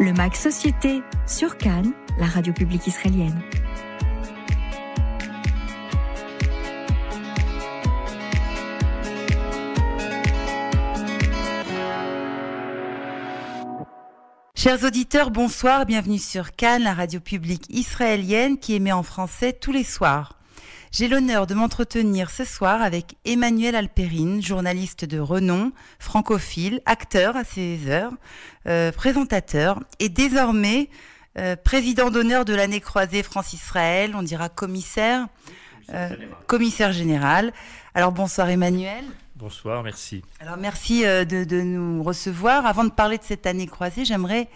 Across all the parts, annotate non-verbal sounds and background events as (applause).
Le MAC Société sur Cannes, la radio publique israélienne. Chers auditeurs, bonsoir, bienvenue sur Cannes, la radio publique israélienne qui émet en français tous les soirs. J'ai l'honneur de m'entretenir ce soir avec Emmanuel Alperine, journaliste de renom, francophile, acteur à ses heures, euh, présentateur et désormais euh, président d'honneur de l'année croisée France-Israël, on dira commissaire, euh, commissaire général. Alors bonsoir Emmanuel. Bonsoir, merci. Alors merci euh, de, de nous recevoir. Avant de parler de cette année croisée, j'aimerais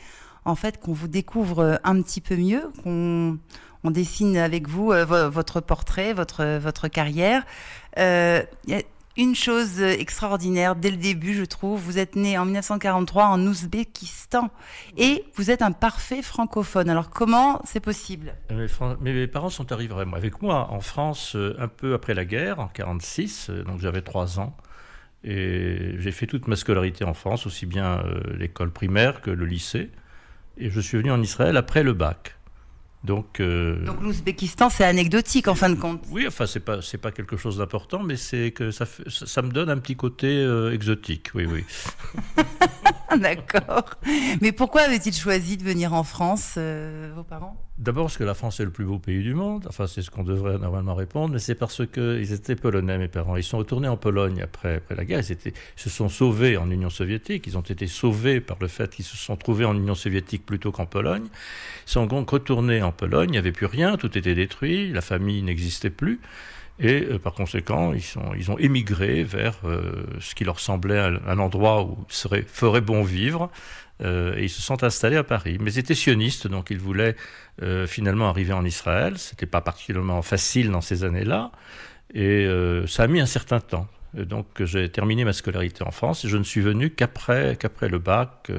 en fait qu'on vous découvre un petit peu mieux, qu'on on dessine avec vous euh, vo- votre portrait, votre, votre carrière. Euh, une chose extraordinaire dès le début, je trouve. Vous êtes né en 1943 en Ouzbékistan et vous êtes un parfait francophone. Alors comment c'est possible? Mes, fran- mes parents sont arrivés avec moi en France euh, un peu après la guerre, en 46, euh, donc j'avais 3 ans. Et j'ai fait toute ma scolarité en France, aussi bien euh, l'école primaire que le lycée. Et je suis venu en Israël après le bac. Donc, euh, Donc l'Ouzbékistan, c'est anecdotique en fin de compte. oui, enfin, c'est pas, c'est pas quelque chose d'important, mais c'est que ça, fait- ça, ça me donne un petit côté euh, exotique, oui, oui. (laughs) D'accord. Mais pourquoi avaient-ils choisi de venir en France, euh, vos parents? D'abord parce que la France est le plus beau pays du monde, enfin c'est ce qu'on devrait normalement répondre, mais c'est parce qu'ils étaient polonais, mes parents. Ils sont retournés en Pologne après, après la guerre, ils, se sont sauvés en Union soviétique, ils ont été sauvés par le fait qu'ils se sont trouvés en Union soviétique plutôt qu'en Pologne. Ils sont donc retournés en Pologne, il n'y avait plus rien, tout était détruit, la famille n'existait plus. Et euh, par conséquent, ils, sont, ils ont émigré vers euh, ce qui leur semblait un, un endroit où serait, ferait bon vivre, euh, et ils se sont installés à Paris. Mais ils étaient sionistes, donc ils voulaient euh, finalement arriver en Israël. C'était pas particulièrement facile dans ces années-là, et euh, ça a mis un certain temps. Et donc j'ai terminé ma scolarité en France et je ne suis venu qu'après qu'après le bac,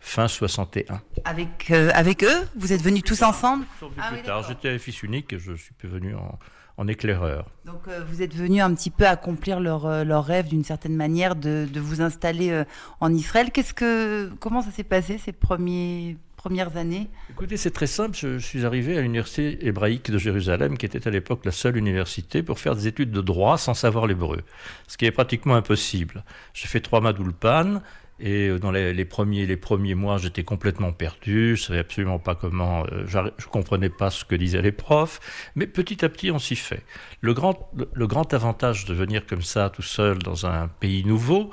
fin 61. avec, avec eux? Vous êtes venus tous ensemble? Plus Ah oui, tard, j'étais fils unique et je suis venu en, en éclaireur. Donc euh, vous êtes venus un petit peu accomplir leur, euh, leur rêve d'une certaine manière de, de vous installer euh, en Israël. Qu'est-ce que, comment ça s'est passé ces premiers, premières années? Écoutez, c'est très simple. Je, je suis arrivé à l'université hébraïque de Jérusalem, qui était à l'époque la seule université pour faire des études de droit sans savoir l'hébreu, ce qui est pratiquement impossible. J'ai fait trois mois d'Ulpan. Et euh, dans les, les premiers, les premiers mois, j'étais complètement perdu. Je savais absolument pas comment. euh, je comprenais pas ce que disaient les profs. Mais petit à petit, on s'y fait. Le grand, le, le grand avantage de venir comme ça, tout seul, dans un pays nouveau,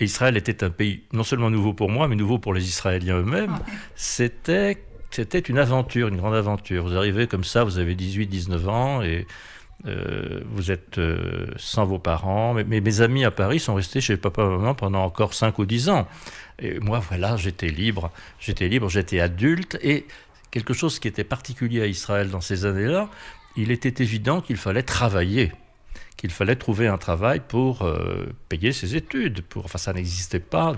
et Israël était un pays non seulement nouveau pour moi, mais nouveau pour les Israéliens eux-mêmes, c'était c'était une aventure, une grande aventure. Vous arrivez comme ça, vous avez 18, 19 ans et euh, vous êtes euh, sans vos parents. Mais, mais mes amis à Paris sont restés chez papa et maman pendant encore 5 ou 10 ans. Et moi, voilà, j'étais libre. J'étais libre, j'étais adulte. Et quelque chose qui était particulier à Israël dans ces années-là, il était évident qu'il fallait travailler qu'il fallait trouver un travail pour euh, payer ses études. Pour, enfin, ça n'existait pas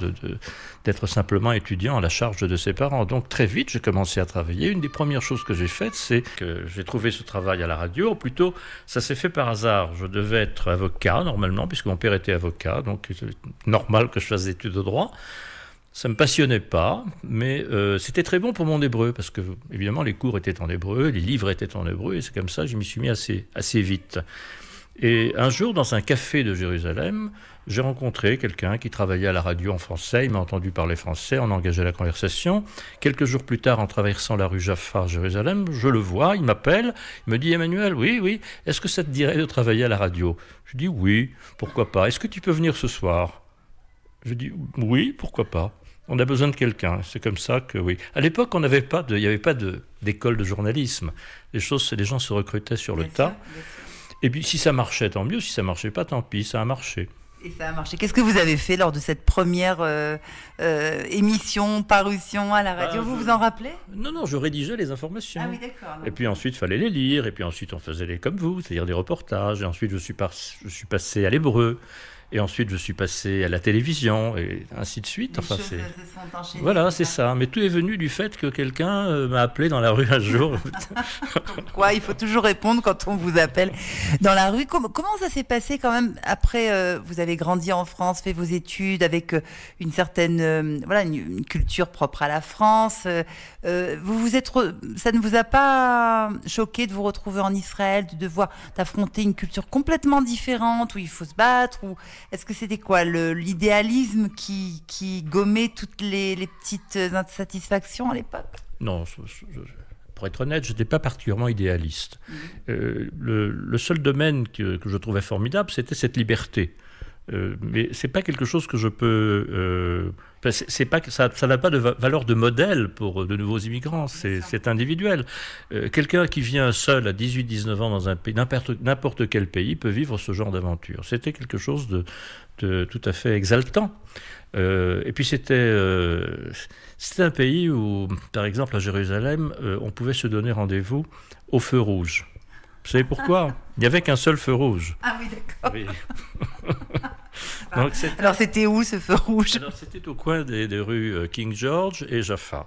d'être simplement étudiant à la charge de ses parents. Donc très vite, j'ai commencé à travailler. Une des premières choses que j'ai faites, c'est que j'ai trouvé ce travail à la radio. Ou plutôt, ça s'est fait par hasard. Je devais être avocat normalement, puisque mon père était avocat, donc c'est normal que je fasse des études de droit. Ça me passionnait pas, mais euh, c'était très bon pour mon hébreu, parce que évidemment les cours étaient en hébreu, les livres étaient en hébreu, et c'est comme ça que je m'y suis mis assez, assez vite. Et un jour, dans un café de Jérusalem, j'ai rencontré quelqu'un qui travaillait à la radio en français. Il m'a entendu parler français, on a engagé la conversation. Quelques jours plus tard, en traversant la rue Jaffa à Jérusalem, je le vois, il m'appelle, il me dit Emmanuel, oui, oui, est-ce que ça te dirait de travailler à la radio? Je dis oui, pourquoi pas. Est-ce que tu peux venir ce soir? Je dis oui, pourquoi pas. On a besoin de quelqu'un. C'est comme ça que oui. À l'époque, on n'avait pas de, il n'y avait pas d'école de, journalisme. Les choses, les gens se recrutaient sur le Bien tas. bien. Et puis si ça marchait, tant mieux. Si ça marchait pas, tant pis, ça a marché. Et ça a marché. Qu'est-ce que vous avez fait lors de cette première euh, euh, émission, parution à la radio? Bah, Vous je- vous en rappelez? Non, non, je rédigeais les informations. Ah oui, d'accord. Et puis ensuite, il fallait les lire. Et puis ensuite, on faisait les comme vous, c'est-à-dire des reportages. Et ensuite, je suis, par- je suis passé à l'hébreu. Et ensuite, je suis passé à la télévision et ainsi de suite. enfin, c'est voilà, c'est ça. Mais tout est venu du fait que quelqu'un euh, m'a appelé dans la rue un jour. (laughs) Quoi Il faut toujours répondre quand on vous appelle dans la rue. Comment, comment ça s'est passé quand même après euh, Vous avez grandi en France, fait vos études avec euh, une certaine voilà une, culture propre à la France. vous vous êtes, ça ne vous a pas choqué de vous retrouver en Israël, de devoir d'affronter une culture complètement différente où il faut se battre ou est-ce que c'était quoi l'idéalisme qui, qui gommait toutes les, les petites insatisfactions à l'époque? Non, pour être honnête, je n'étais pas particulièrement idéaliste. Mmh. Euh, le, le, seul domaine que, que je trouvais formidable, c'était cette liberté. Euh, mais c'est pas quelque chose que je peux. Euh, c'est pas ça, ça n'a pas de valeur de modèle pour de nouveaux immigrants. C'est individuel. Euh, quelqu'un qui vient seul à 18-19 ans dans un pays, n'importe quel pays, peut vivre ce genre d'aventure. C'était quelque chose de, de, tout à fait exaltant. et puis c'était c'était un pays où, par exemple, à Jérusalem, on pouvait se donner rendez-vous au feu rouge. Vous savez pourquoi? (laughs) Il n'y avait qu'un seul feu rouge. Ah oui, d'accord. Oui. (laughs) Alors c'était où ce feu rouge? Alors c'était au coin des, rues euh, King George et Jaffa.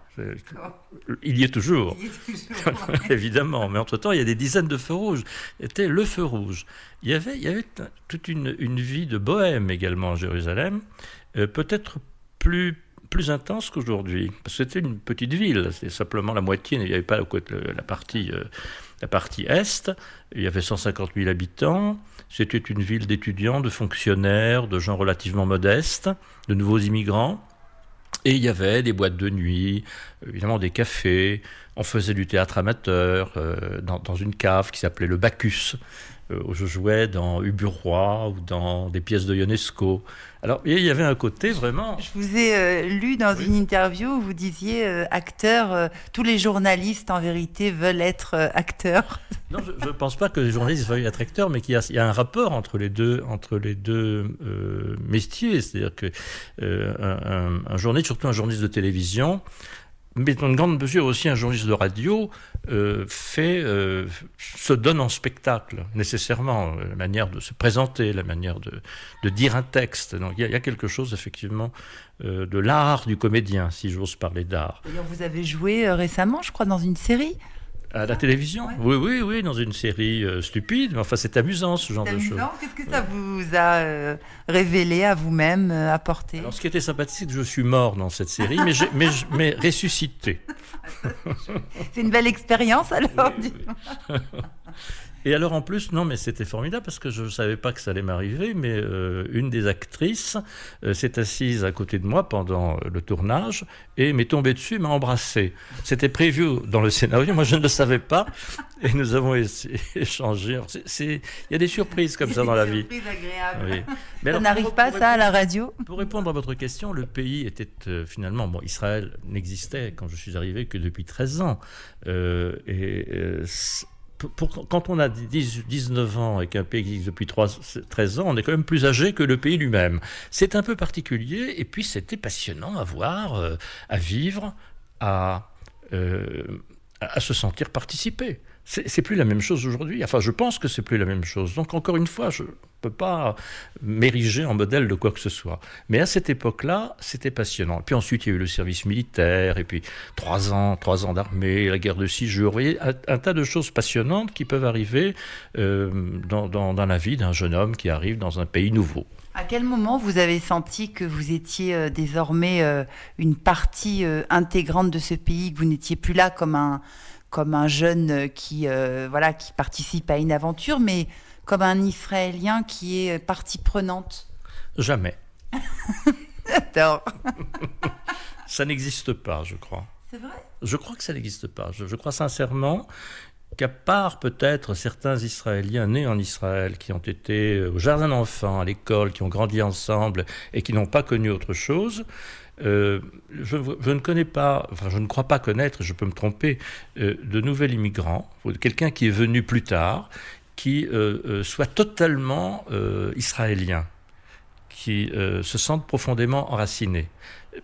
Il y est toujours. Il y est toujours (laughs) Évidemment, mais entre-temps, il y a des dizaines de feux rouges. C'était le feu rouge. Il y avait, il y avait toute une, une vie de bohème également à Jérusalem, euh, peut-être plus plus intense qu'aujourd'hui. Parce que c'était une petite ville, c'est simplement la moitié, il n'y avait pas la partie, euh, la partie est, il y avait 150 000 habitants, c'était une ville d'étudiants, de fonctionnaires, de gens relativement modestes, de nouveaux immigrants. Et il y avait des boîtes de nuit, évidemment des cafés. On faisait du théâtre amateur euh, dans, une cave qui s'appelait le Bacchus, euh, je jouais dans Uburoi ou dans des pièces de Ionesco. Alors, il y avait un côté vraiment. Je vous ai euh, lu dans une interview où vous disiez euh, acteur, euh, tous les journalistes en vérité veulent être acteurs. (laughs) Non, je ne pense pas que les journalistes veuillent être acteurs, mais qu'il y, a un rapport entre les deux, entre les deux métiers. C'est-à-dire qu'un un, un journaliste, surtout un journaliste de télévision, mais dans une grande mesure aussi un journaliste de radio euh, fait, euh, se donne en spectacle nécessairement, la manière de se présenter, la manière de, dire un texte. Donc il y, a quelque chose effectivement euh, de l'art du comédien, si j'ose parler d'art. D'ailleurs, vous avez joué récemment, je crois, dans une série à la télévision Oui, oui, oui, dans une série euh, stupide. Mais enfin, c'est amusant ce genre de choses. Qu'est-ce que ça vous a euh, révélé à vous-même, euh, apporté? Alors, ce qui était sympathique, c'est que je suis mort dans cette série, mais, mais, mais ressuscité. (laughs) c'est une belle expérience alors. Oui, (laughs) Et alors en plus, non, mais c'était formidable parce que je ne savais pas que ça allait m'arriver, mais euh, une des actrices euh, s'est assise à côté de moi pendant le tournage et m'est tombée dessus, m'a embrassé. C'était prévu dans le scénario, moi je ne le savais pas, et nous avons échangé. Il y a des surprises comme ça dans la vie. agréables. ça n'arrive pas ça à la radio Pour répondre à votre question, le pays était euh, finalement, bon, Israël n'existait quand je suis arrivé que depuis 13 ans. et quand on a 19 ans et qu'un pays existe depuis 13 ans, on est quand même plus âgé que le pays lui-même. C'est un peu particulier et puis c'était passionnant à voir, euh, à vivre, à, euh, à se sentir participer. C'est plus la même chose aujourd'hui. Enfin, je pense que c'est plus la même chose. Donc, encore une fois, je ne peux pas m'ériger en modèle de quoi que ce soit. Mais à cette époque-là, c'était passionnant. Puis ensuite, il y a eu le service militaire, et puis trois ans, trois ans d'armée, la guerre de six jours. Vous voyez, un, tas de choses passionnantes qui peuvent arriver euh, dans, dans, la vie d'un jeune homme qui arrive dans un pays nouveau. À quel moment vous avez senti que vous étiez euh, désormais euh, une partie intégrante de ce pays, que vous n'étiez plus là comme un comme un jeune qui, euh, voilà, qui participe à une aventure, mais comme un Israélien qui est partie prenante Jamais. (laughs) J'adore. (laughs) ça n'existe pas, je crois. C'est vrai? Je crois que ça n'existe pas. Je, crois sincèrement qu'à part peut-être certains Israéliens nés en Israël qui ont été au jardin d'enfants, à l'école, qui ont grandi ensemble et qui n'ont pas connu autre chose, euh, je, ne connais pas, enfin je ne crois pas connaître, je peux me tromper, euh, de nouvel immigrant, quelqu'un qui est venu plus tard, qui euh, soit totalement israélien, qui se sente profondément enraciné.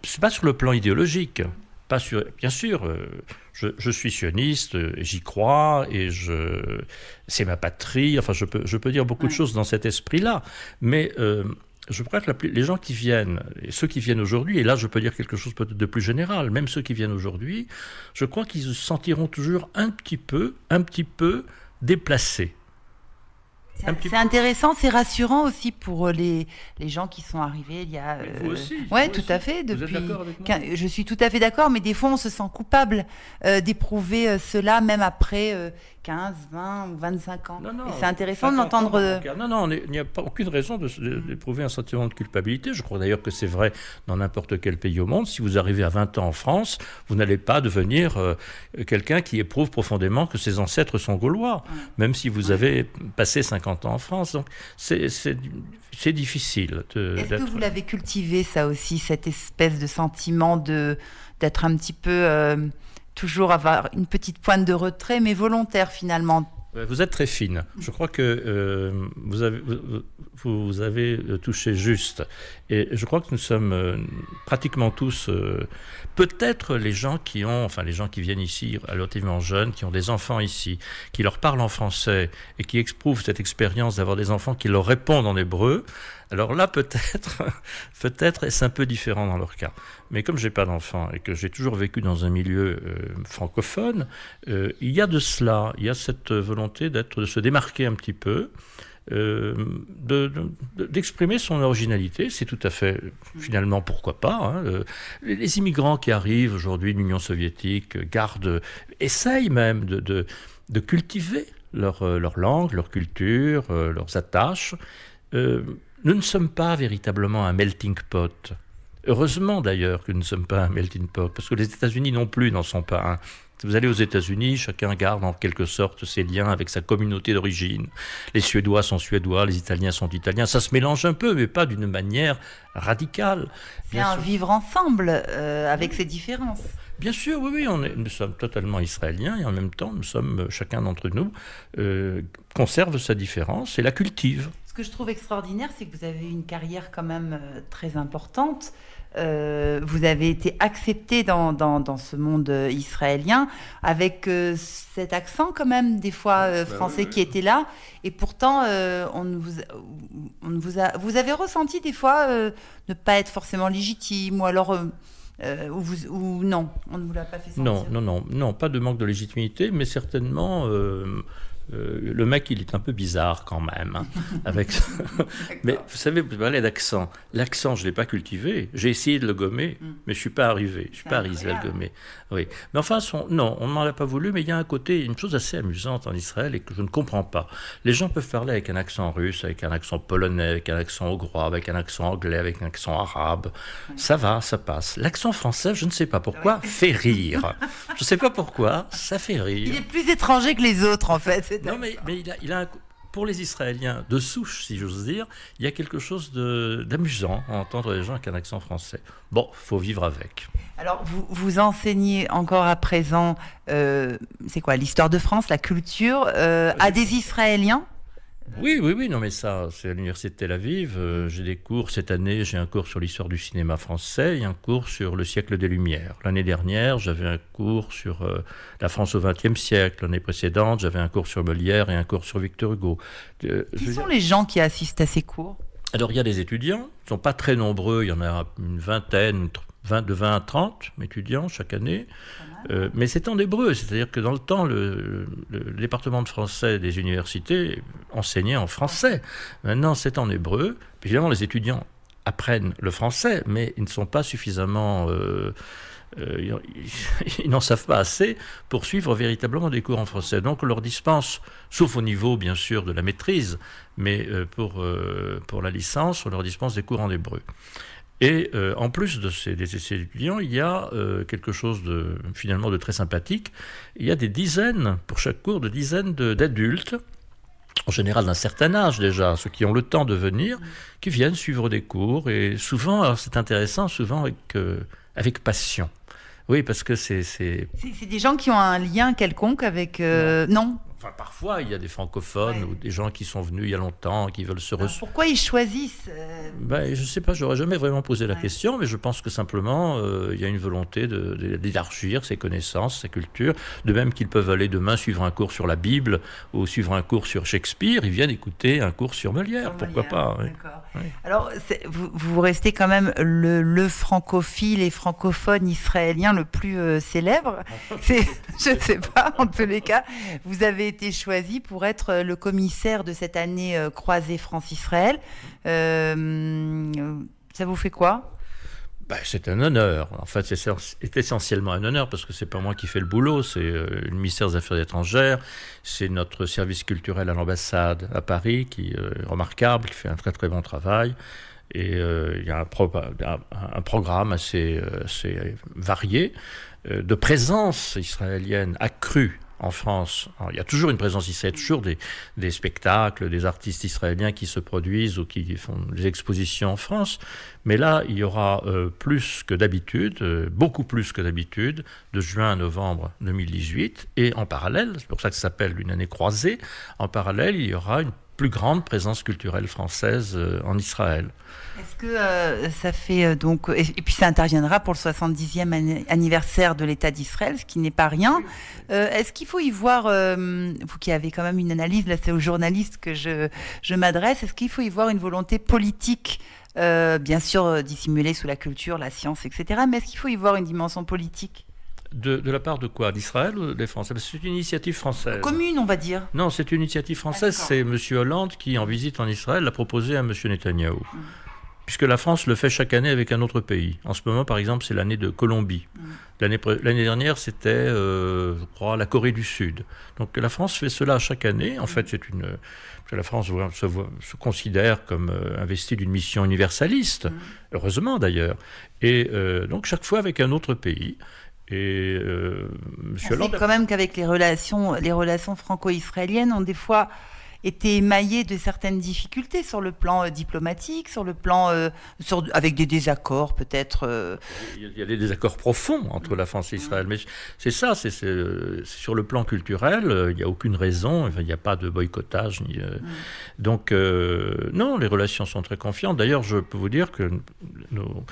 C'est pas sur le plan idéologique, pas sur, bien sûr, je, suis sioniste, j'y crois et je, c'est ma patrie. Enfin, je peux, je peux dire beaucoup de choses dans cet esprit-là, mais je crois que les gens qui viennent, et ceux qui viennent aujourd'hui, et là je peux dire quelque chose peut-être de plus général, même ceux qui viennent aujourd'hui, je crois qu'ils se sentiront toujours un petit peu, un petit peu déplacés. C'est intéressant, c'est rassurant aussi pour euh, les, les gens qui sont arrivés il y a. vous aussi. Ouais, tout à fait. Depuis. je suis tout à fait d'accord, mais des fois on se sent coupable euh, d'éprouver euh, cela même après 15, 20 ou 25 ans. c'est intéressant de l'entendre. Non, non, il n'y a pas aucune raison d'éprouver un sentiment de culpabilité. Je crois d'ailleurs que c'est vrai dans n'importe quel pays au monde. Si vous arrivez à 20 ans en France, vous n'allez pas devenir quelqu'un qui éprouve profondément que ses ancêtres sont gaulois, même si vous avez passé 50 ans en France. Donc c'est difficile. Est-ce que vous l'avez cultivé ça aussi, cette espèce de sentiment de d'être un petit peu euh, toujours avoir une petite pointe de retrait, mais volontaire finalement vous êtes très fine. Je crois que euh, vous, avez, euh, touché juste. Et je crois que nous sommes euh, pratiquement tous, peut-être les gens qui ont, enfin les gens qui viennent ici relativement jeunes, qui ont des enfants ici, qui leur parlent en français et qui éprouvent cette expérience d'avoir des enfants qui leur répondent en hébreu. Alors là, peut-être, (laughs) peut-être est-ce un peu différent dans leur cas? Mais comme j'ai pas d'enfant et que j'ai toujours vécu dans un milieu euh, francophone, euh, il y a de cela, il y a cette volonté d'être, de se démarquer un petit peu. Euh, d'exprimer son originalité, c'est tout à fait, finalement, pourquoi pas. Hein, les immigrants qui arrivent aujourd'hui de l'Union soviétique gardent, essayent même de, de, cultiver leur, leur, langue, leur culture, leurs attaches. Nous ne sommes pas véritablement un melting pot. Heureusement d'ailleurs que nous ne sommes pas un melting pot, parce que les États-Unis non plus n'en sont pas un. Vous allez aux États-Unis, chacun garde en quelque sorte ses liens avec sa communauté d'origine. Les Suédois sont Suédois, les Italiens sont Italiens. Ça se mélange un peu, mais pas d'une manière radicale. C'est un vivre ensemble euh, avec ces différences. Bien sûr, oui, oui, on est, nous sommes totalement israéliens et en même temps, nous sommes, chacun d'entre nous, euh, conserve sa différence et la cultive que je trouve extraordinaire, c'est que vous avez une carrière quand même euh, très importante. Euh, vous avez été accepté dans, dans, ce monde euh, israélien avec cet accent quand même des fois bah français qui était là et pourtant on vous, on vous a vous avez ressenti des fois ne pas être forcément légitime ou alors ou, vous, ou, non, on ne vous l'a pas fait sentir. Non, non, non, non, pas de manque de légitimité, mais certainement euh, le mec, il est un peu bizarre quand même. Hein, (laughs) avec mais vous savez, vous parlez d'accent. L'accent, je ne l'ai pas cultivé. J'ai essayé de le gommer, mm. mais je ne suis pas arrivé. Je ne suis pas arrivé à le gommer. Oui. Mais enfin, non, on ne m'en a pas voulu, mais il y a un côté, une chose assez amusante en Israël et que je ne comprends pas. Les gens peuvent parler avec un accent russe, avec un accent polonais, avec un accent hongrois, avec un accent anglais, avec un accent arabe. Ça va, ça passe. L'accent français, je ne sais pas pourquoi, fait rire. (laughs) je ne sais pas pourquoi, ça fait rire. Il est plus étranger que les autres, en fait. Non, mais, mais il, a, il a pour les Israéliens de souche, si j'ose dire, il y a quelque chose d'amusant à entendre les gens avec un accent français. Bon, faut vivre avec. Alors, vous, vous enseignez encore à présent, euh, c'est quoi, l'histoire de France, la culture, euh, à des Israéliens? Oui, oui, oui, non, mais ça, c'est à l'université de Tel Aviv. Euh, j'ai des cours cette année, j'ai un cours sur l'histoire du cinéma français et un cours sur le siècle des Lumières. L'année dernière, j'avais un cours sur euh, la France au XXe siècle. L'année précédente, j'avais un cours sur Molière et un cours sur Victor Hugo. Euh, qui sont les gens qui assistent à ces cours? Alors, il y a des étudiants, ils ne sont pas très nombreux, il y en a une vingtaine, 20, de 20 à 30 étudiants chaque année. Euh, mais c'est en hébreu, c'est-à-dire que dans le temps, le, département de français des universités enseignait en français. Maintenant, c'est en hébreu. Évidemment, les étudiants apprennent le français, mais ils ne sont pas suffisamment... Euh, euh, (laughs) ils n'en savent pas assez pour suivre véritablement des cours en français. Donc on leur dispense, sauf au niveau bien sûr de la maîtrise, mais pour, pour la licence, on leur dispense des cours en hébreu. Et euh, en plus de ces, étudiants, il y a euh, quelque chose de finalement de très sympathique. Il y a des dizaines, pour chaque cours, de dizaines d'adultes, en général d'un certain âge déjà, ceux qui ont le temps de venir, qui viennent suivre des cours. Et souvent, c'est intéressant, souvent avec, euh, avec passion. Oui, parce que c'est... C'est des gens qui ont un lien quelconque avec... non Enfin, parfois, il y a des francophones Ouais. ou des gens qui sont venus il y a longtemps, qui veulent se Alors, ressourcer. pourquoi ils choisissent euh, Ben, je sais pas, j'aurais jamais vraiment posé la Ouais. question, mais je pense que simplement euh, il y a une volonté d'élargir ses connaissances, sa culture, de même qu'ils peuvent aller demain suivre un cours sur la Bible ou suivre un cours sur Shakespeare, ils viennent écouter un cours sur Molière, sur pourquoi Molière pas oui. D'accord. Oui. Alors, vous, vous restez quand même le, le francophile et francophone israélien le plus euh, célèbre. (laughs) Je ne sais pas, en tous les cas, vous avez été choisi pour être euh, le commissaire de cette année euh, croisée France-Israël. Euh, ça vous fait quoi? Ben, c'est un honneur. En fait, c'est essentiellement un honneur parce que c'est pas moi qui fais le boulot, c'est euh, le ministère des Affaires étrangères, c'est notre service culturel à l'ambassade à Paris qui est remarquable, qui fait un très très bon travail. Et il y a un, pro- un- un programme assez, varié de présence israélienne accrue en France. Il y a toujours une présence israélienne, toujours des, des spectacles, des artistes israéliens qui se produisent ou qui font des expositions en France. Mais là, il y aura euh, plus que d'habitude, euh, beaucoup plus que d'habitude, de juin à novembre 2018. Et en parallèle, c'est pour ça que ça s'appelle une année croisée, en parallèle, il y aura une plus grande présence culturelle française euh, en Israël. Est-ce que euh, ça fait euh, donc et, puis ça interviendra pour le 70e anni- anniversaire de l'État d'Israël, ce qui n'est pas rien. Est-ce qu'il faut y voir, vous qui avez quand même une analyse, là c'est aux journalistes que je, je m'adresse, est-ce qu'il faut y voir une volonté politique, bien sûr dissimulée sous la culture, la science, etc. Mais est-ce qu'il faut y voir une dimension politique? De, de la part de quoi? D'Israël ou des Français? C'est une initiative française. commune, on va dire Non, c'est une initiative française. d'accord. c'est M. Hollande qui, en visite en Israël, l'a proposé à M. Netanyahou. Puisque la France le fait chaque année avec un autre pays. En ce moment, par exemple, c'est l'année de Colombie. L'année pré- L'année dernière, c'était, euh, je crois, la Corée du Sud. Donc la France fait cela chaque année. En fait, c'est une. La France se, voit- se considère comme euh, investie d'une mission universaliste, heureusement d'ailleurs. Et euh, donc chaque fois avec un autre pays. Et euh, M. On sait Hollande. a- quand même qu'avec les relations, les relations franco-israéliennes ont des fois été émaillées de certaines difficultés sur le plan euh, diplomatique, sur le plan euh, sur, avec des désaccords peut-être. euh, Il y a des désaccords profonds entre la France et Israël. Mais c'est ça, c'est sur le plan culturel, il n'y a aucune raison, enfin, il n'y a pas de boycottage. Ni, euh, Donc, non, les relations sont très confiantes. D'ailleurs, je peux vous dire que nous, nous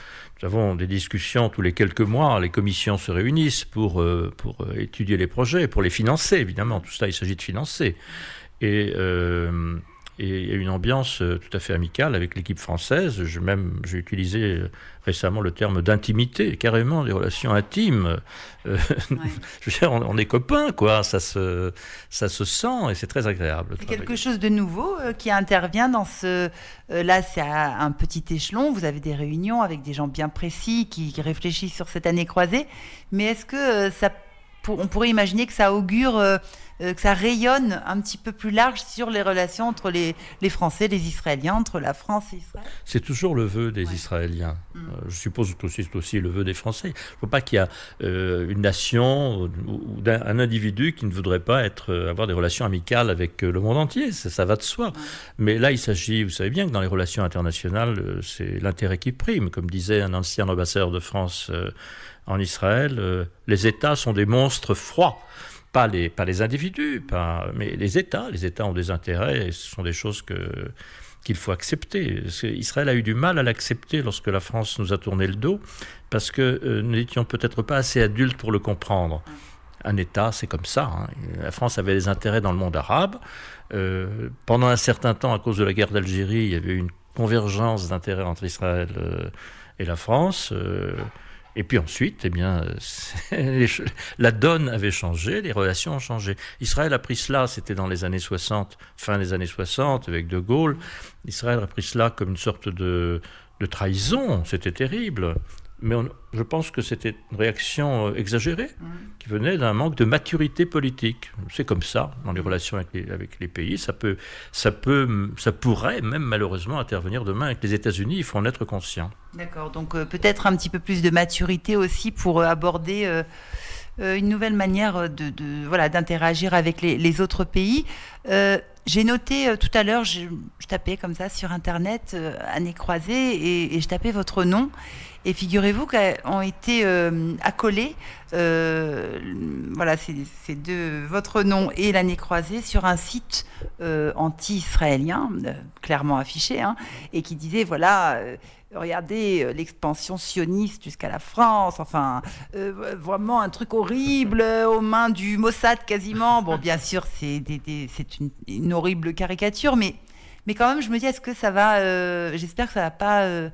avons des discussions tous les quelques mois. Les commissions se réunissent pour, pour étudier les projets, pour les financer, évidemment. Tout ça, il s'agit de financer. Et. euh, et il y a une ambiance euh, tout à fait amicale avec l'équipe française. Je même j'ai utilisé euh, récemment le terme d'intimité, carrément des relations intimes. Euh, (laughs) je veux dire, on, on est copains, quoi. Ça se ça se sent et c'est très agréable. C'est quelque chose de nouveau euh, qui intervient dans ce. euh, là, c'est à un petit échelon. Vous avez des réunions avec des gens bien précis qui, qui réfléchissent sur cette année croisée. Mais est-ce que ça, pour- on pourrait imaginer que ça augure, euh, que ça rayonne un petit peu plus large sur les relations entre les, les Français, les Israéliens, entre la France et Israël C'est toujours le vœu des Israéliens. Mm. Euh, je suppose que c'est aussi le vœu des Français. Il ne faut pas qu'il y ait euh, une nation ou, un individu qui ne voudrait pas être, avoir des relations amicales avec le monde entier. Ça, ça va de soi. Mais là, il s'agit, vous savez bien que dans les relations internationales, c'est l'intérêt qui prime. Comme disait un ancien ambassadeur de France euh, en Israël, euh, les États sont des monstres froids. Pas les, pas les individus, pas, mais les États. Les États ont des intérêts et ce sont des choses que, qu'il faut accepter. Israël a eu du mal à l'accepter lorsque la France nous a tourné le dos, parce que euh, nous n'étions peut-être pas assez adultes pour le comprendre. Un État, c'est comme ça. hein. La France avait des intérêts dans le monde arabe. Euh, pendant un certain temps, à cause de la guerre d'Algérie, il y avait une convergence d'intérêts entre Israël euh, et la France. Et puis ensuite, eh bien, euh, (laughs) la donne avait changé, les relations ont changé. Israël a pris cela, c'était dans les années 60, fin des années 60, avec De Gaulle. Israël a pris cela comme une sorte de, de trahison, c'était terrible. Mais on- je pense que c'était une réaction euh, exagérée qui venait d'un manque de maturité politique. C'est comme ça dans les relations avec les, avec les pays. Ça peut, ça peut, ça pourrait même malheureusement intervenir demain avec les États-Unis. Il faut en être conscient. D'accord, donc euh, peut-être un petit peu plus de maturité aussi pour euh, aborder euh, une nouvelle manière de, de- voilà d'interagir avec les, les autres pays. Euh, J'ai noté tout à l'heure, je, tapais comme ça sur Internet, année croisée, et, et, je tapais votre nom. Et figurez-vous qu'ont été euh, accolés, euh, voilà, c'est de votre nom et l'année croisée sur un site euh, anti-israélien, clairement affiché, hein, et qui disait voilà regardez l'expansion sioniste jusqu'à la France, enfin, vraiment un truc horrible aux mains du Mossad quasiment. Bon, bien sûr, c'est une, une, horrible caricature, mais mais quand même, je me dis, est-ce que ça va euh, J'espère que ça va pas, euh,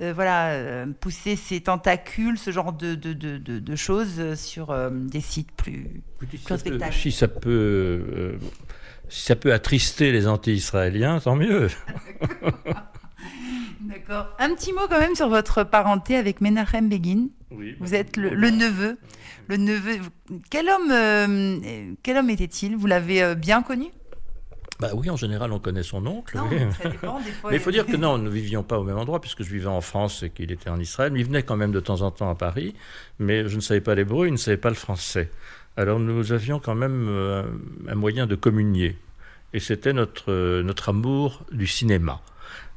euh, voilà, pousser ses tentacules, ce genre de, de, de, de choses sur des sites plus, plus respectables. si ça peut, si ça peut attrister les anti-israéliens, tant mieux. (laughs) D'accord. Un petit mot quand même sur votre parenté avec Menachem Begin. Oui, Vous êtes le, le, neveu. Le neveu. Quel homme, quel homme était-il? Vous l'avez bien connu? Bah oui, en général, on connaît son oncle. Mais il faut dire que non, nous ne vivions pas au même endroit, puisque je vivais en France et qu'il était en Israël. Mais il venait quand même de temps en temps à Paris, mais je ne savais pas l'hébreu, il ne savait pas le français. Alors nous avions quand même euh, un moyen de communier. Et c'était notre, euh, notre amour du cinéma.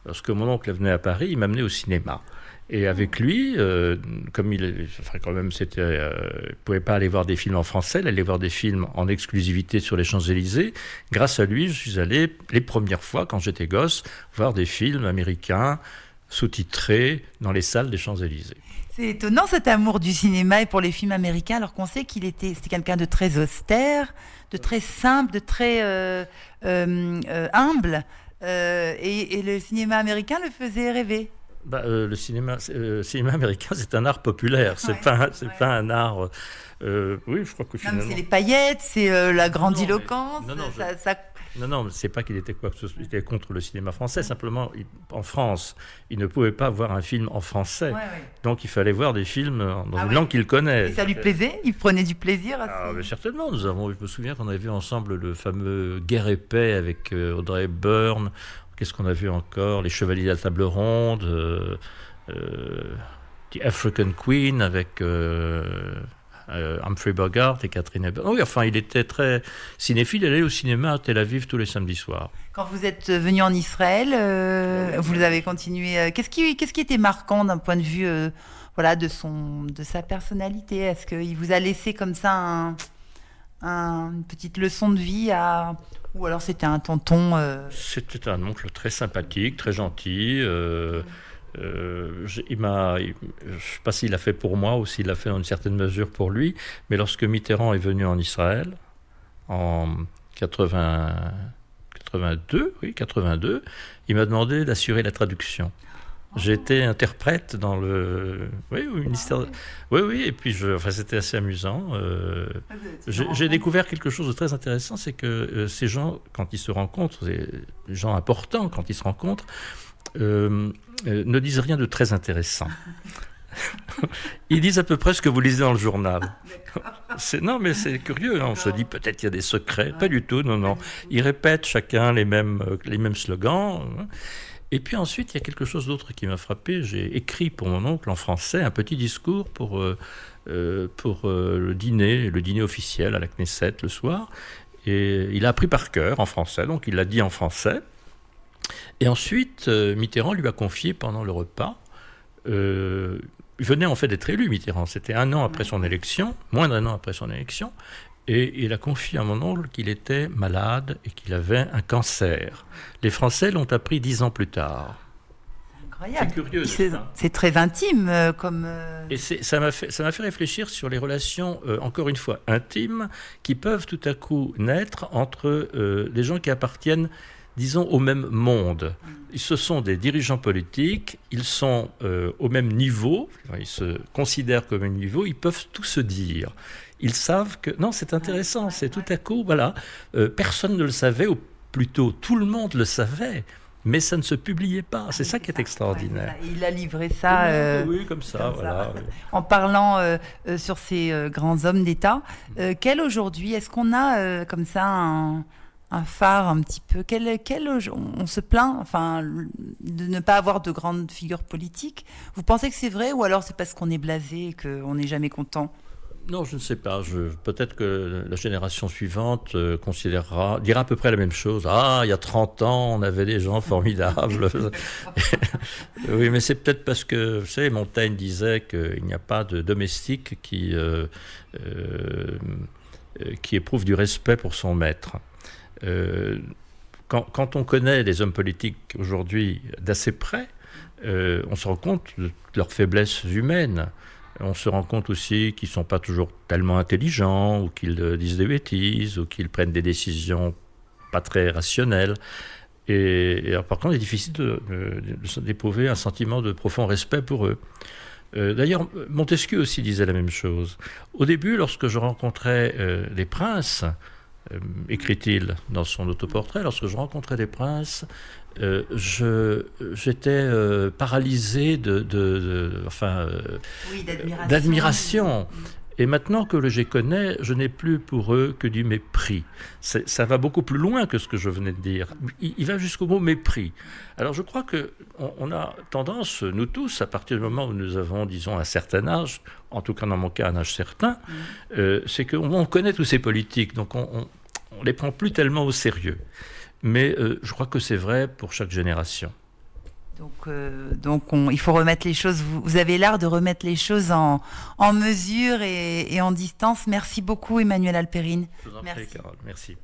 Lorsque mon oncle venait à Paris, il m'amenait au cinéma. Et avec lui, euh, comme il, enfin quand même, euh, pouvait pas aller voir des films en français, il allait voir des films en exclusivité sur les Champs-Élysées. Grâce à lui, je suis allé les premières fois quand j'étais gosse voir des films américains sous-titrés dans les salles des Champs-Élysées. C'est étonnant cet amour du cinéma et pour les films américains, alors qu'on sait qu'il était, c'était quelqu'un de très austère, de très simple, de très euh, humble, et le cinéma américain le faisait rêver. Bah, euh, le cinéma, euh, cinéma américain, c'est un art populaire. C'est pas, c'est pas un art. Euh, oui, je crois que finalement. C'est les paillettes, c'est la grandiloquence. Non, non, ça, ça... non, non c'est pas qu'il était quoi il était contre le cinéma français. Simplement, en France, il ne pouvait pas voir un film en français. Donc, il fallait voir des films dans ah une langue qu'il connaît. Et ça lui plaisait? Il prenait du plaisir à ah, Certainement. Nous avons, je me souviens qu'on avait vu ensemble le fameux Guerre et paix avec Audrey Byrne. Qu'est-ce qu'on a vu encore? Les Chevaliers de la Table Ronde, euh, euh, The African Queen avec euh, Humphrey Bogart et Catherine Hepburn. Oui, enfin, il était très cinéphile. Il allait au cinéma à Tel Aviv tous les samedis soirs. Quand vous êtes venu en Israël, vous avez continué. Qu'est-ce qui, qu'est-ce qui était marquant d'un point de vue, voilà, de son, de sa personnalité? Est-ce qu'il vous a laissé comme ça une petite leçon de vie à ou alors c'était un tonton euh, C'était un oncle très sympathique, très gentil. Euh, euh, il m'a, je ne sais pas s'il l'a fait pour moi ou s'il l'a fait dans une certaine mesure pour lui, mais lorsque Mitterrand est venu en Israël en 80, 82, oui 82, il m'a demandé d'assurer la traduction. J'étais interprète dans le. Oui, ministère. Oui, oui, et puis je... enfin, c'était assez amusant. Euh, ah, j'ai découvert quelque chose de très intéressant c'est que euh, ces gens, quand ils se rencontrent, ces gens importants, quand ils se rencontrent, euh, ne disent rien de très intéressant. (laughs) ils disent à peu près ce que vous lisez dans le journal. non, mais c'est curieux. Hein. On se dit peut-être qu'il y a des secrets. Pas du tout. Non, non. Ils répètent chacun les mêmes, les mêmes slogans. Et puis ensuite, il y a quelque chose d'autre qui m'a frappé. J'ai écrit pour mon oncle en français un petit discours pour, euh, euh, pour euh, le dîner, le dîner officiel à la Knesset le soir. Et il a appris par cœur en français, donc il l'a dit en français. Et ensuite, Mitterrand lui a confié pendant le repas. il venait en fait d'être élu, Mitterrand. C'était un an après son élection, moins d'un an après son élection. Et il a confié à mon oncle qu'il était malade et qu'il avait un cancer. Les Français l'ont appris dix ans plus tard. C'est curieux. C'est très intime euh, comme. Euh, et ça m'a fait, fait réfléchir sur les relations, euh, encore une fois, intimes, qui peuvent tout à coup naître entre des gens qui appartiennent, disons, au même monde. Ce sont des dirigeants politiques, ils sont au même niveau, ils se considèrent comme un niveau, ils peuvent tout se dire ils savent que... Non, c'est intéressant, c'est tout à coup, voilà, euh, personne ne le savait, ou plutôt tout le monde le savait, mais ça ne se publiait pas. C'est ça qui est extraordinaire. il a livré ça. Euh, oui, comme ça, voilà. En parlant euh, sur ces grands hommes d'État, quel aujourd'hui, est-ce qu'on a comme ça un, phare un petit peu? Quel, quel, On se plaint enfin, de ne pas avoir de grandes figures politiques. Vous pensez que c'est vrai ou alors c'est parce qu'on est blasé et qu'on n'est jamais content? Non, je ne sais pas. Peut-être que la génération suivante euh, considérera, dira à peu près la même chose. Ah, il y a 30 ans, on avait des gens formidables. (laughs) oui, mais c'est peut-être parce que, vous savez, Montaigne disait qu'il n'y a pas de domestique qui, euh, euh, qui éprouve du respect pour son maître. Quand, quand, on connaît les hommes politiques aujourd'hui d'assez près, on se rend compte de leurs faiblesses humaines. On se rend compte aussi qu'ils ne sont pas toujours tellement intelligents, ou qu'ils euh, disent des bêtises, ou qu'ils prennent des décisions pas très rationnelles. Et, par contre, il est difficile d'éprouver un sentiment de profond respect pour eux. Euh, d'ailleurs, Montesquieu aussi disait la même chose. Au début, lorsque je rencontrais euh, les princes, écrit-il dans son autoportrait, lorsque je rencontrais les princes, euh, j'étais euh, paralysé de, enfin, euh, d'admiration. Et maintenant que je les connais, je n'ai plus pour eux que du mépris. Ça va beaucoup plus loin que ce que je venais de dire. Il, va jusqu'au mot mépris. Alors je crois que on, a tendance, nous tous, à partir du moment où nous avons, disons, un certain âge, en tout cas dans mon cas un âge certain, mm. c'est qu'on connaît tous ces politiques, donc on, on les prend plus tellement au sérieux. Mais euh, je crois que c'est vrai pour chaque génération. Donc, euh, donc il faut remettre les choses. Vous, avez l'art de remettre les choses en, en mesure et, en distance. Merci beaucoup, Emmanuel Alperine. Je vous en Merci. Prie, Carole. Merci.